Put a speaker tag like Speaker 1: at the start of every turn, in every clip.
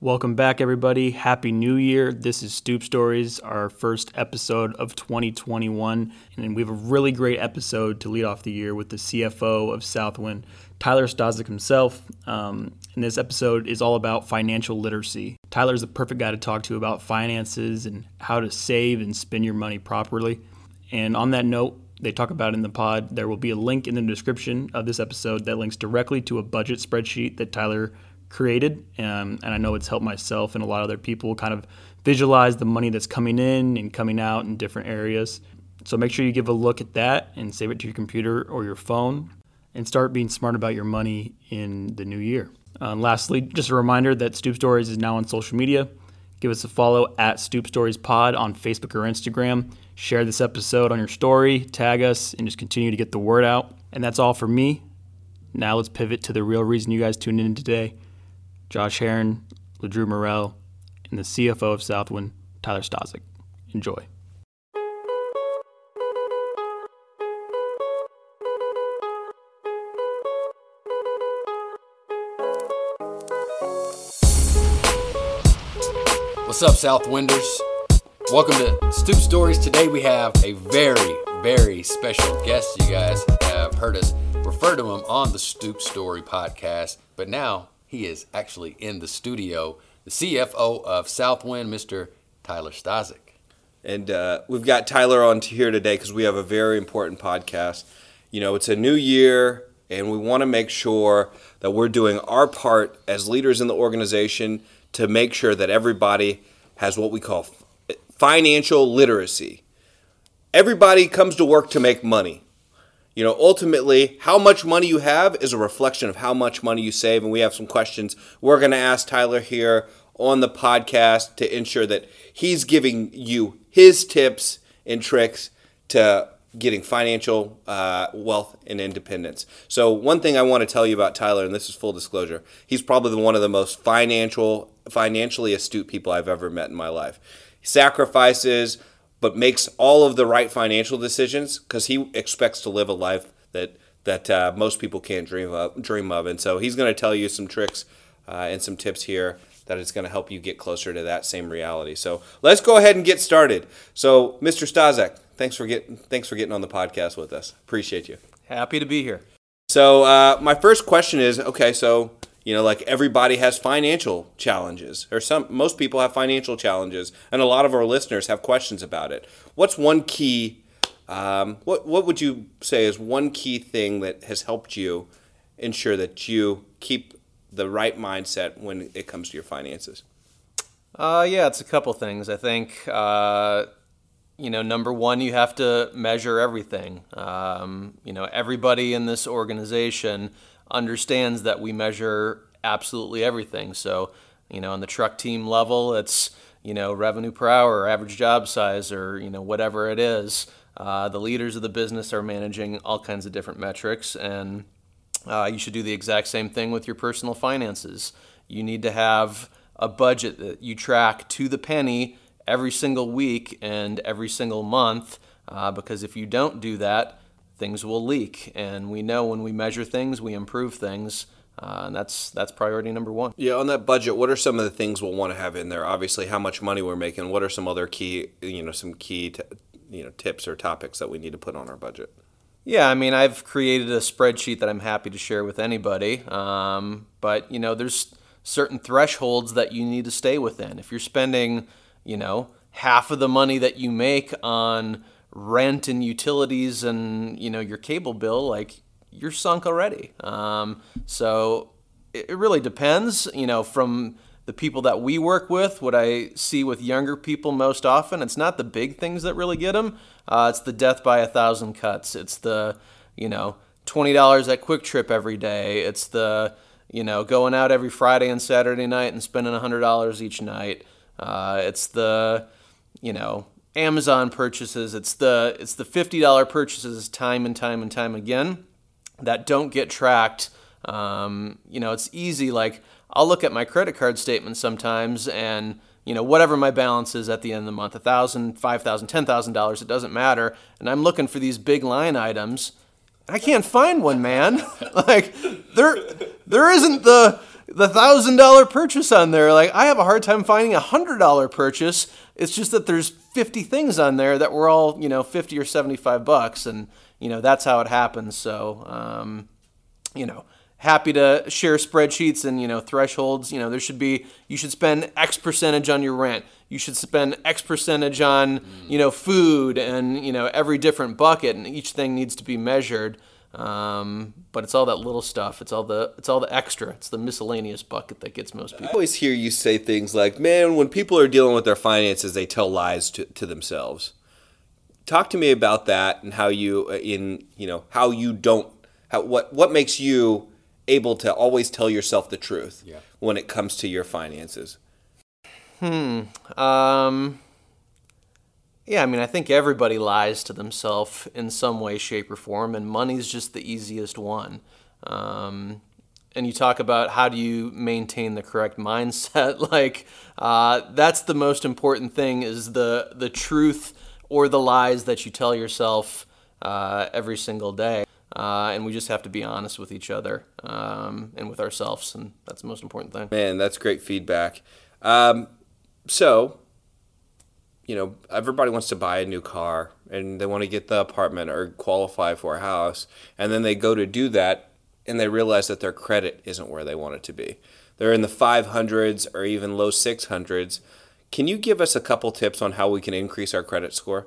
Speaker 1: Welcome back, everybody. Happy New Year. This is Stoop Stories, our first episode of 2021. And we have a really great episode to lead off the year with the CFO of Southwind, Tyler Stozek himself. Um, and this episode is all about financial literacy. Tyler is the perfect guy to talk to about finances and how to save and spend your money properly. And on that note, they talk about in the pod, there will be a link in the description of this episode that links directly to a budget spreadsheet that Tyler created. Um, and I know it's helped myself and a lot of other people kind of visualize the money that's coming in and coming out in different areas. So make sure you give a look at that and save it to your computer or your phone and start being smart about your money in the new year. Uh, lastly, just a reminder that Stoop Stories is now on social media. Give us a follow at Stoop Stories Pod on Facebook or Instagram. Share this episode on your story, tag us, and just continue to get the word out. And that's all for me. Now let's pivot to the real reason you guys tuned in today. Josh Heron, LeDrew Morrell, and the CFO of Southwind, Tyler Stozek. Enjoy.
Speaker 2: What's up, Southwinders? Welcome to Stoop Stories. Today we have a very, very special guest. You guys have heard us refer to him on the Stoop Story podcast, but now he is actually in the studio. The CFO of Southwind, Mr. Tyler Stozek.
Speaker 3: And uh, we've got Tyler on here today because we have a very important podcast. You know, it's a new year, and we want to make sure that we're doing our part as leaders in the organization to make sure that everybody has what we call financial literacy. Everybody comes to work to make money. You know, ultimately, how much money you have is a reflection of how much money you save. And we have some questions we're going to ask Tyler here on the podcast to ensure that he's giving you his tips and tricks to getting financial uh, wealth and independence. So, one thing I want to tell you about Tyler, and this is full disclosure, he's probably one of the most financial, financially astute people I've ever met in my life. Sacrifices but makes all of the right financial decisions because he expects to live a life that that uh, most people can't dream of. Dream of, and so he's going to tell you some tricks uh, and some tips here that is going to help you get closer to that same reality. So let's go ahead and get started. So, Mr. Stozek, thanks for getting thanks for getting on the podcast with us. Appreciate you.
Speaker 1: Happy to be here.
Speaker 3: So, uh, my first question is okay. So, you know like everybody has financial challenges or some most people have financial challenges and a lot of our listeners have questions about it. What's one key um, what, what would you say is one key thing that has helped you ensure that you keep the right mindset when it comes to your finances?
Speaker 4: Uh, yeah it's a couple things. I think uh, you know number one you have to measure everything um, you know everybody in this organization understands that we measure absolutely everything. So, you know, on the truck team level, it's, you know, revenue per hour, average job size, or, you know, whatever it is. Uh, the leaders of the business are managing all kinds of different metrics, and uh, you should do the exact same thing with your personal finances. You need to have a budget that you track to the penny every single week and every single month, uh, because if you don't do that, things will leak. And we know when we measure things, we improve things. Uh, and that's that's priority number one.
Speaker 3: Yeah, on that budget, what are some of the things we'll want to have in there? Obviously, how much money we're making. What are some other key, you know, some key, t- you know, tips or topics that we need to put on our budget?
Speaker 4: Yeah, I mean, I've created a spreadsheet that I'm happy to share with anybody. Um, but you know, there's certain thresholds that you need to stay within. If you're spending, you know, half of the money that you make on rent and utilities and you know your cable bill, like you're sunk already. Um, so it, it really depends. You know, from the people that we work with, what I see with younger people most often, it's not the big things that really get them. Uh, it's the death by a thousand cuts. It's the, you know, twenty dollars at QuikTrip every day. It's the, you know, going out every Friday and Saturday night and spending hundred dollars each night. Uh, it's the, you know, Amazon purchases. It's the it's the fifty dollar purchases time and time and time again that don't get tracked. Um, you know, it's easy. Like I'll look at my credit card statement sometimes, and you know, whatever my balance is at the end of the month, a thousand, five thousand, ten thousand dollars, it doesn't matter. And I'm looking for these big line items. I can't find one, man. like there, there isn't the the thousand dollar purchase on there. Like I have a hard time finding a hundred dollar purchase. It's just that there's 50 things on there that were all you know 50 or 75 bucks, and you know that's how it happens. So um, you know happy to share spreadsheets and you know thresholds you know there should be you should spend x percentage on your rent you should spend x percentage on you know food and you know every different bucket and each thing needs to be measured um, but it's all that little stuff it's all the it's all the extra it's the miscellaneous bucket that gets most people.
Speaker 3: I always hear you say things like, man, when people are dealing with their finances, they tell lies to, to themselves. Talk to me about that and how you, uh, in, you know, how you don't, how, what, what makes you able to always tell yourself the truth
Speaker 2: Yeah.
Speaker 3: when it comes to your finances? Hmm.
Speaker 4: Um, yeah, I mean, I think everybody lies to themselves in some way, shape, or form, and money's just the easiest one. Um, and you talk about how do you maintain the correct mindset, like uh, that's the most important thing is the the truth or the lies that you tell yourself uh, every single day. Uh, and we just have to be honest with each other um, and with ourselves, and that's the most important thing.
Speaker 3: Man, that's great feedback. Um, so, you know, everybody wants to buy a new car and they want to get the apartment or qualify for a house. And then they go to do that and they realize that their credit isn't where they want it to be. They're in the 500s or even low 600s. Can you give us a couple tips on how we can increase our credit score?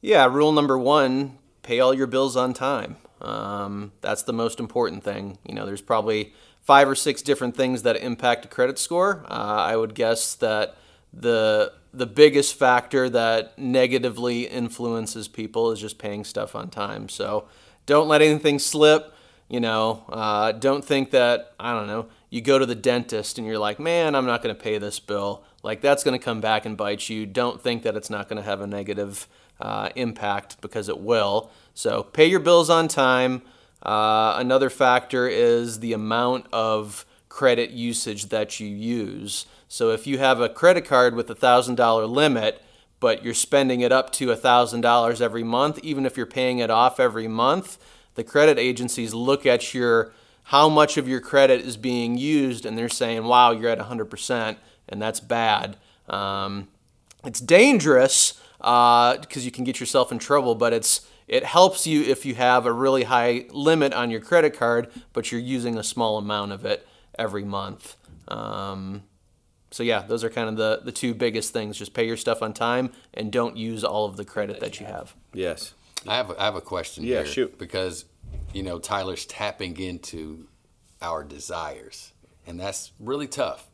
Speaker 4: Yeah, rule number one pay all your bills on time. Um, that's the most important thing. You know, there's probably five or six different things that impact a credit score. Uh, I would guess that the the biggest factor that negatively influences people is just paying stuff on time. So don't let anything slip. You know, uh, don't think that I don't know. You go to the dentist and you're like, man, I'm not going to pay this bill. Like that's going to come back and bite you. Don't think that it's not going to have a negative uh, impact because it will. So pay your bills on time. Uh, another factor is the amount of credit usage that you use. So if you have a credit card with a thousand dollar limit, but you're spending it up to a thousand dollars every month, even if you're paying it off every month, the credit agencies look at your how much of your credit is being used, and they're saying, "Wow, you're at 100%," and that's bad. Um, it's dangerous because you can get yourself in trouble, but it's it helps you if you have a really high limit on your credit card, but you're using a small amount of it every month. Um, so yeah, those are kind of the the two biggest things. Just pay your stuff on time and don't use all of the credit that you have.
Speaker 3: Yes.
Speaker 2: I have a, I have a question
Speaker 3: Yeah,
Speaker 2: here.
Speaker 3: shoot.
Speaker 2: Because, you know, Tyler's tapping into our desires, and that's really tough.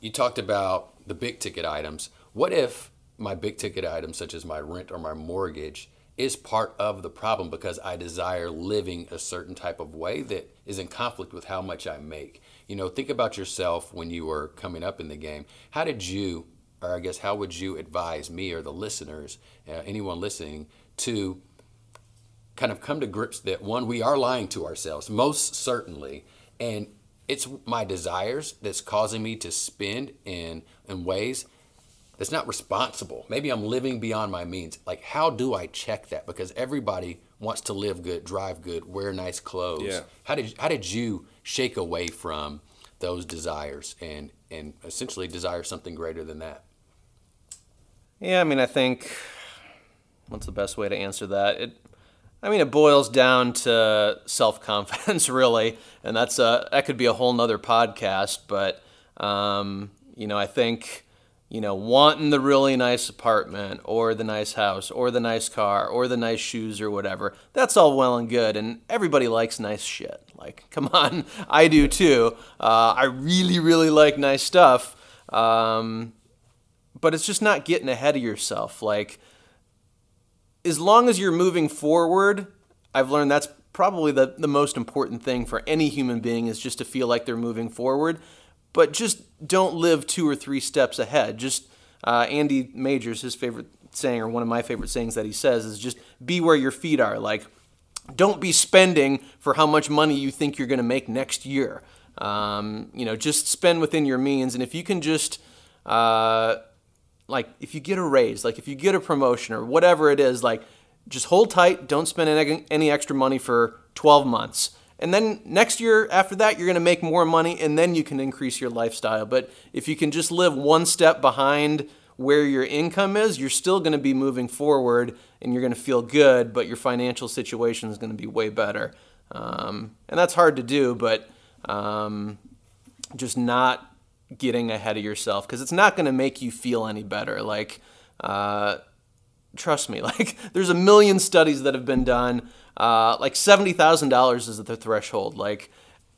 Speaker 2: You talked about the big ticket items. What if my big ticket items, such as my rent or my mortgage, is part of the problem because I desire living a certain type of way that is in conflict with how much I make? You know, think about yourself when you were coming up in the game. How did you, or I guess, how would you advise me or the listeners, uh, anyone listening, to kind of come to grips that one, we are lying to ourselves, most certainly, and it's my desires that's causing me to spend in in ways that's not responsible. Maybe I'm living beyond my means. Like, how do I check that? Because everybody wants to live good, drive good, wear nice clothes.
Speaker 3: Yeah.
Speaker 2: How did how did you shake away from those desires and and essentially desire something greater than that?
Speaker 4: Yeah, I mean, I think what's the best way to answer that? It, I mean, it boils down to self confidence, really, and that's a that could be a whole nother podcast. But um, you know, I think you know wanting the really nice apartment or the nice house or the nice car or the nice shoes or whatever. That's all well and good, and everybody likes nice shit. Like, come on, I do too. Uh, I really, really like nice stuff. Um, but it's just not getting ahead of yourself. Like, as long as you're moving forward, I've learned that's probably the, the most important thing for any human being is just to feel like they're moving forward. But just don't live two or three steps ahead. Just uh, Andy Majors, his favorite saying, or one of my favorite sayings that he says, is just be where your feet are. Like, don't be spending for how much money you think you're going to make next year. Um, you know, just spend within your means. And if you can just, uh, like, if you get a raise, like if you get a promotion or whatever it is, like, just hold tight. Don't spend any, any extra money for 12 months. And then next year after that, you're going to make more money and then you can increase your lifestyle. But if you can just live one step behind where your income is, you're still going to be moving forward and you're going to feel good, but your financial situation is going to be way better. Um, and that's hard to do, but um, just not getting ahead of yourself because it's not going to make you feel any better. Like, uh, trust me, like, there's a million studies that have been done. Uh, like $70,000 is the threshold. Like,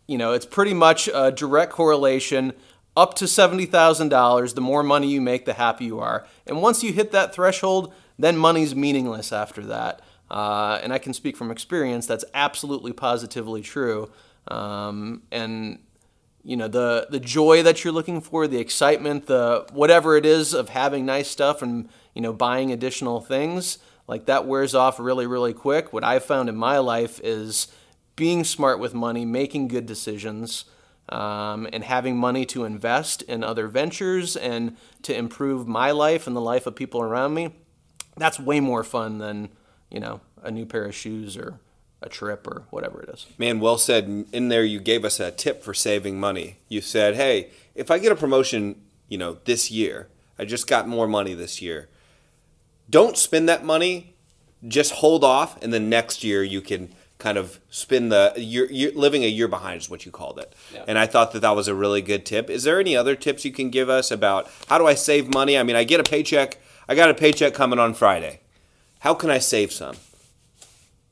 Speaker 4: you know, it's pretty much a direct correlation. Up to $70,000, the more money you make, the happier you are. And once you hit that threshold, then money's meaningless after that. Uh, and I can speak from experience, that's absolutely positively true. Um, and you know the the joy that you're looking for, the excitement, the whatever it is of having nice stuff and you know buying additional things, like that wears off really really quick. What I've found in my life is being smart with money, making good decisions, um, and having money to invest in other ventures and to improve my life and the life of people around me. That's way more fun than you know a new pair of shoes or a trip or whatever it is.
Speaker 3: Man, well said. In there, you gave us a tip for saving money. You said, "Hey, if I get a promotion, you know, this year, I just got more money this year. Don't spend that money. Just hold off, and then next year you can." kind of spin the you're, you're living a year behind is what you called it yeah. and i thought that that was a really good tip is there any other tips you can give us about how do i save money i mean i get a paycheck i got a paycheck coming on friday how can i save some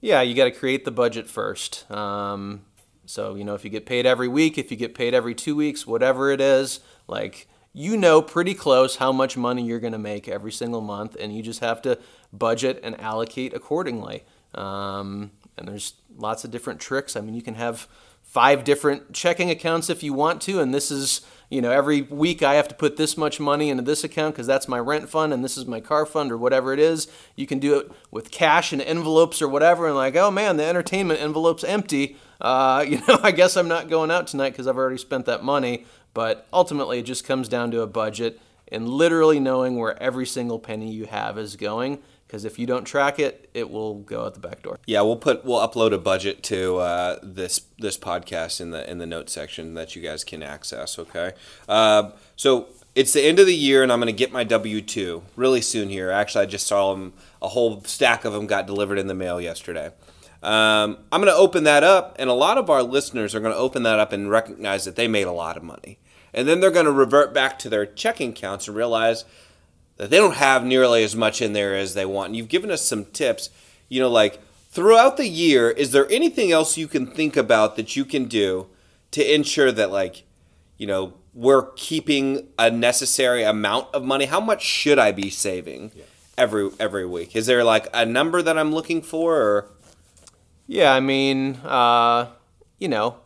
Speaker 4: yeah, you got to create the budget first. Um, so, you know, if you get paid every week, if you get paid every two weeks, whatever it is, like you know pretty close how much money you're going to make every single month, and you just have to budget and allocate accordingly. Um, and there's lots of different tricks. I mean, you can have five different checking accounts if you want to, and this is you know, every week I have to put this much money into this account because that's my rent fund and this is my car fund or whatever it is. You can do it with cash and envelopes or whatever, and like, oh man, the entertainment envelope's empty. Uh, you know, I guess I'm not going out tonight because I've already spent that money. But ultimately, it just comes down to a budget and literally knowing where every single penny you have is going because if you don't track it, it will go out the back door.
Speaker 3: Yeah, we'll put we'll upload a budget to uh, this this podcast in the in the notes section that you guys can access. Okay, uh, so it's the end of the year, and I'm going to get my W two really soon here. Actually, I just saw them a whole stack of them got delivered in the mail yesterday. Um, I'm going to open that up, and a lot of our listeners are going to open that up and recognize that they made a lot of money. And then they're going to revert back to their checking accounts and realize that they don't have nearly as much in there as they want. And you've given us some tips, you know, like throughout the year, is there anything else you can think about that you can do to ensure that, like, you know, we're keeping a necessary amount of money? How much should I be saving yeah. every every week? Is there like a number that I'm looking for? Or?
Speaker 4: Yeah, I mean, uh, you know,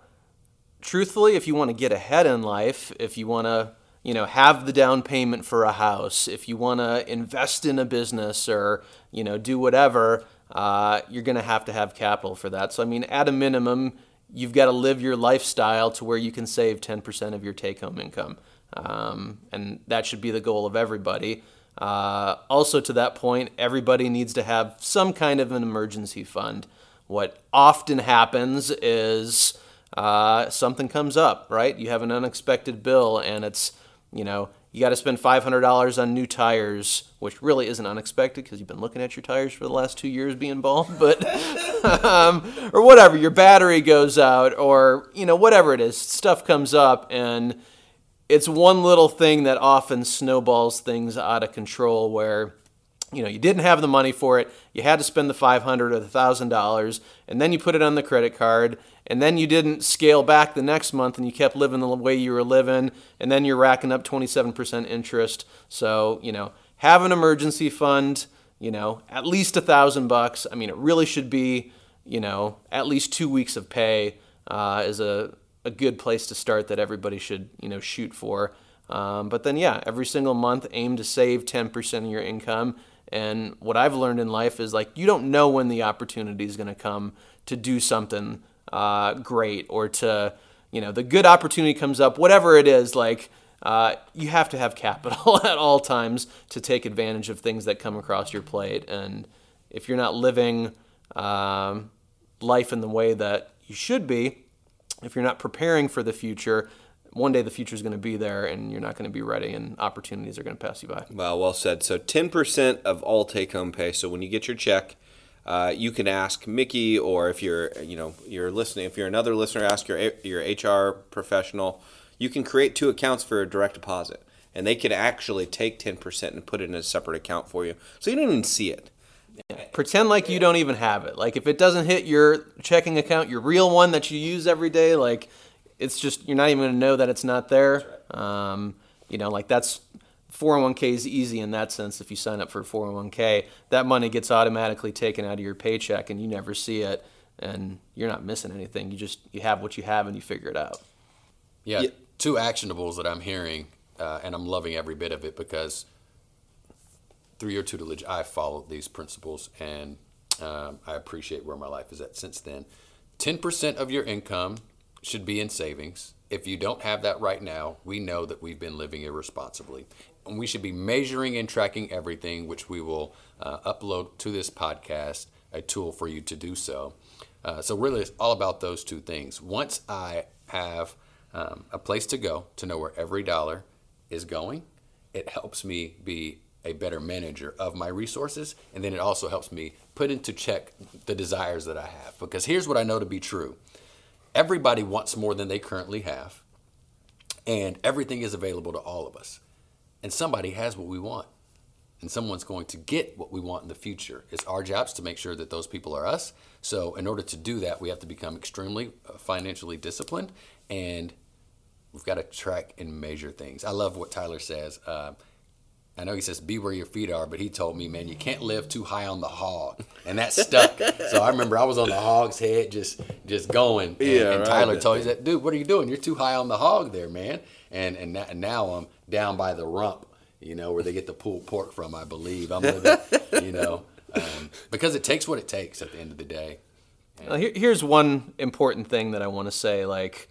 Speaker 4: truthfully, if you want to get ahead in life, if you want to you know, have the down payment for a house, if you want to invest in a business or, you know, do whatever, uh, you're going to have to have capital for that. So, I mean, at a minimum, you've got to live your lifestyle to where you can save 10% of your take home income. Um, and that should be the goal of everybody. Uh, also, to that point, everybody needs to have some kind of an emergency fund. What often happens is uh, something comes up, right? You have an unexpected bill and it's you know, you got to spend $500 on new tires, which really isn't unexpected because you've been looking at your tires for the last two years being bald, but, um, or whatever, your battery goes out, or, you know, whatever it is, stuff comes up, and it's one little thing that often snowballs things out of control where, you know, you didn't have the money for it, you had to spend the 500 or the $1,000, and then you put it on the credit card, and then you didn't scale back the next month and you kept living the way you were living and then you're racking up 27% interest. So you know have an emergency fund you know at least a thousand bucks. I mean it really should be you know at least two weeks of pay uh, is a, a good place to start that everybody should you know shoot for. Um, but then yeah every single month aim to save 10% of your income. And what i've learned in life is like you don't know when the opportunity is going to come to do something uh, great or to you know the good opportunity comes up whatever it is like uh, you have to have capital at all times to take advantage of things that come across your plate and if you're not living um, life in the way that you should be, if you're not preparing for the future, one day the future is going to be there and you're not going to be ready and opportunities are going to pass you by.
Speaker 3: Well, well said. So 10% of all take-home pay. So when you get your check, uh, you can ask Mickey, or if you're, you know, you're listening, if you're another listener, ask your your HR professional. You can create two accounts for a direct deposit, and they can actually take 10% and put it in a separate account for you, so you don't even see it.
Speaker 4: Pretend like you don't even have it. Like if it doesn't hit your checking account, your real one that you use every day, like it's just you're not even going to know that it's not there. Um, you know, like that's 401k is easy in that sense. If you sign up for a 401k, that money gets automatically taken out of your paycheck, and you never see it, and you're not missing anything. You just you have what you have, and you figure it out.
Speaker 2: Yeah, yeah. two actionables that I'm hearing, uh, and I'm loving every bit of it because through your tutelage, I followed these principles, and um, I appreciate where my life is at since then. 10% of your income should be in savings. If you don't have that right now, we know that we've been living irresponsibly. And we should be measuring and tracking everything, which we will uh, upload to this podcast, a tool for you to do so. Uh, so, really, it's all about those two things. Once I have um, a place to go to know where every dollar is going, it helps me be a better manager of my resources. And then it also helps me put into check the desires that I have. Because here's what I know to be true everybody wants more than they currently have, and everything is available to all of us. And somebody has what we want, and someone's going to get what we want in the future. It's our jobs to make sure that those people are us. So, in order to do that, we have to become extremely uh, financially disciplined, and we've got to track and measure things. I love what Tyler says. Uh, I know he says be where your feet are, but he told me, man, you can't live too high on the hog, and that stuck. so I remember I was on the hog's head, just just going. And, yeah, and Tyler told me that, dude, what are you doing? You're too high on the hog there, man. And and, and now I'm down by the rump, you know, where they get the pulled pork from. I believe I'm living, you know, um, because it takes what it takes at the end of the day.
Speaker 4: Well, here, here's one important thing that I want to say, like.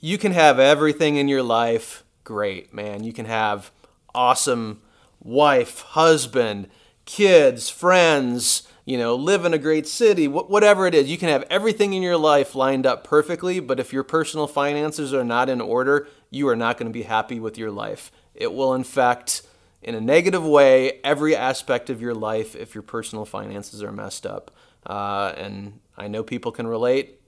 Speaker 4: You can have everything in your life, great, man. You can have awesome wife, husband, kids, friends, you know, live in a great city, wh- whatever it is. You can have everything in your life lined up perfectly, but if your personal finances are not in order, you are not going to be happy with your life. It will infect in a negative way every aspect of your life if your personal finances are messed up. Uh, and I know people can relate.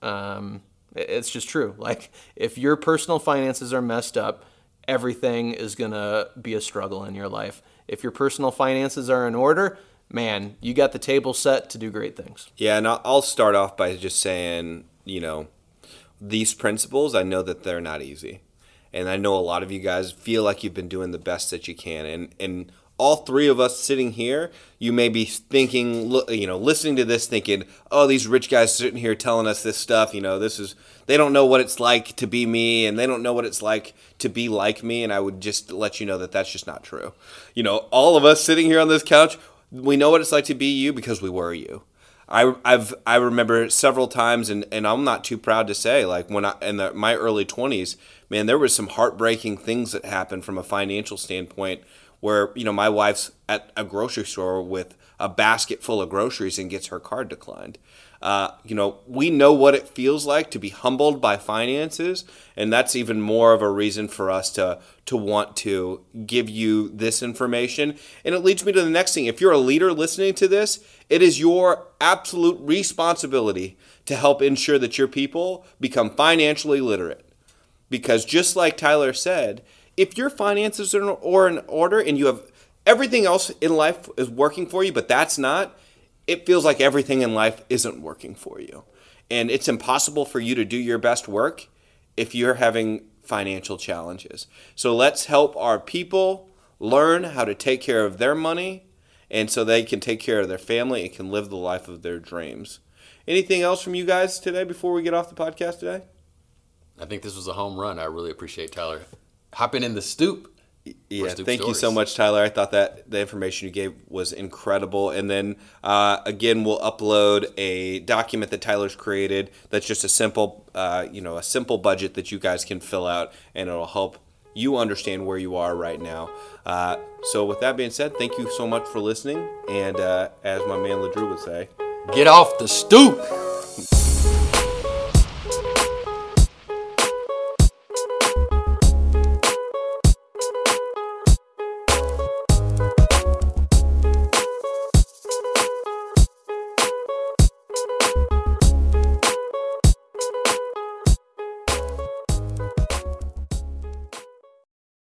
Speaker 4: Um, it's just true. Like, if your personal finances are messed up, everything is going to be a struggle in your life. If your personal finances are in order, man, you got the table set to do great things.
Speaker 3: Yeah, and I'll start off by just saying, you know, these principles, I know that they're not easy. And I know a lot of you guys feel like you've been doing the best that you can. And, and all three of us sitting here, you may be thinking, you know, listening to this, thinking, "Oh, these rich guys sitting here telling us this stuff. You know, this is they don't know what it's like to be me, and they don't know what it's like to be like me." And I would just let you know that that's just not true. You know, all of us sitting here on this couch, we know what it's like to be you because we were you. I, I've I remember several times, and, and I'm not too proud to say, like when I in the, my early 20s, man, there was some heartbreaking things that happened from a financial standpoint where you know my wife's at a grocery store with a basket full of groceries and gets her card declined. Uh, you know, we know what it feels like to be humbled by finances, and that's even more of a reason for us to to want to give you this information. And it leads me to the next thing. If you're a leader listening to this, it is your absolute responsibility to help ensure that your people become financially literate. Because just like Tyler said, if your finances are in order and you have everything else in life is working for you, but that's not, it feels like everything in life isn't working for you. And it's impossible for you to do your best work if you're having financial challenges. So let's help our people learn how to take care of their money and so they can take care of their family and can live the life of their dreams. Anything else from you guys today before we get off the podcast today?
Speaker 2: I think this was a home run. I really appreciate Tyler hopping in the stoop.
Speaker 3: Yeah, thank stories. you so much, Tyler. I thought that the information you gave was incredible. And then uh, again, we'll upload a document that Tyler's created. That's just a simple, uh, you know, a simple budget that you guys can fill out, and it'll help you understand where you are right now. Uh, so, with that being said, thank you so much for listening. And uh, as my man Ladrew would say,
Speaker 2: get off the stoop.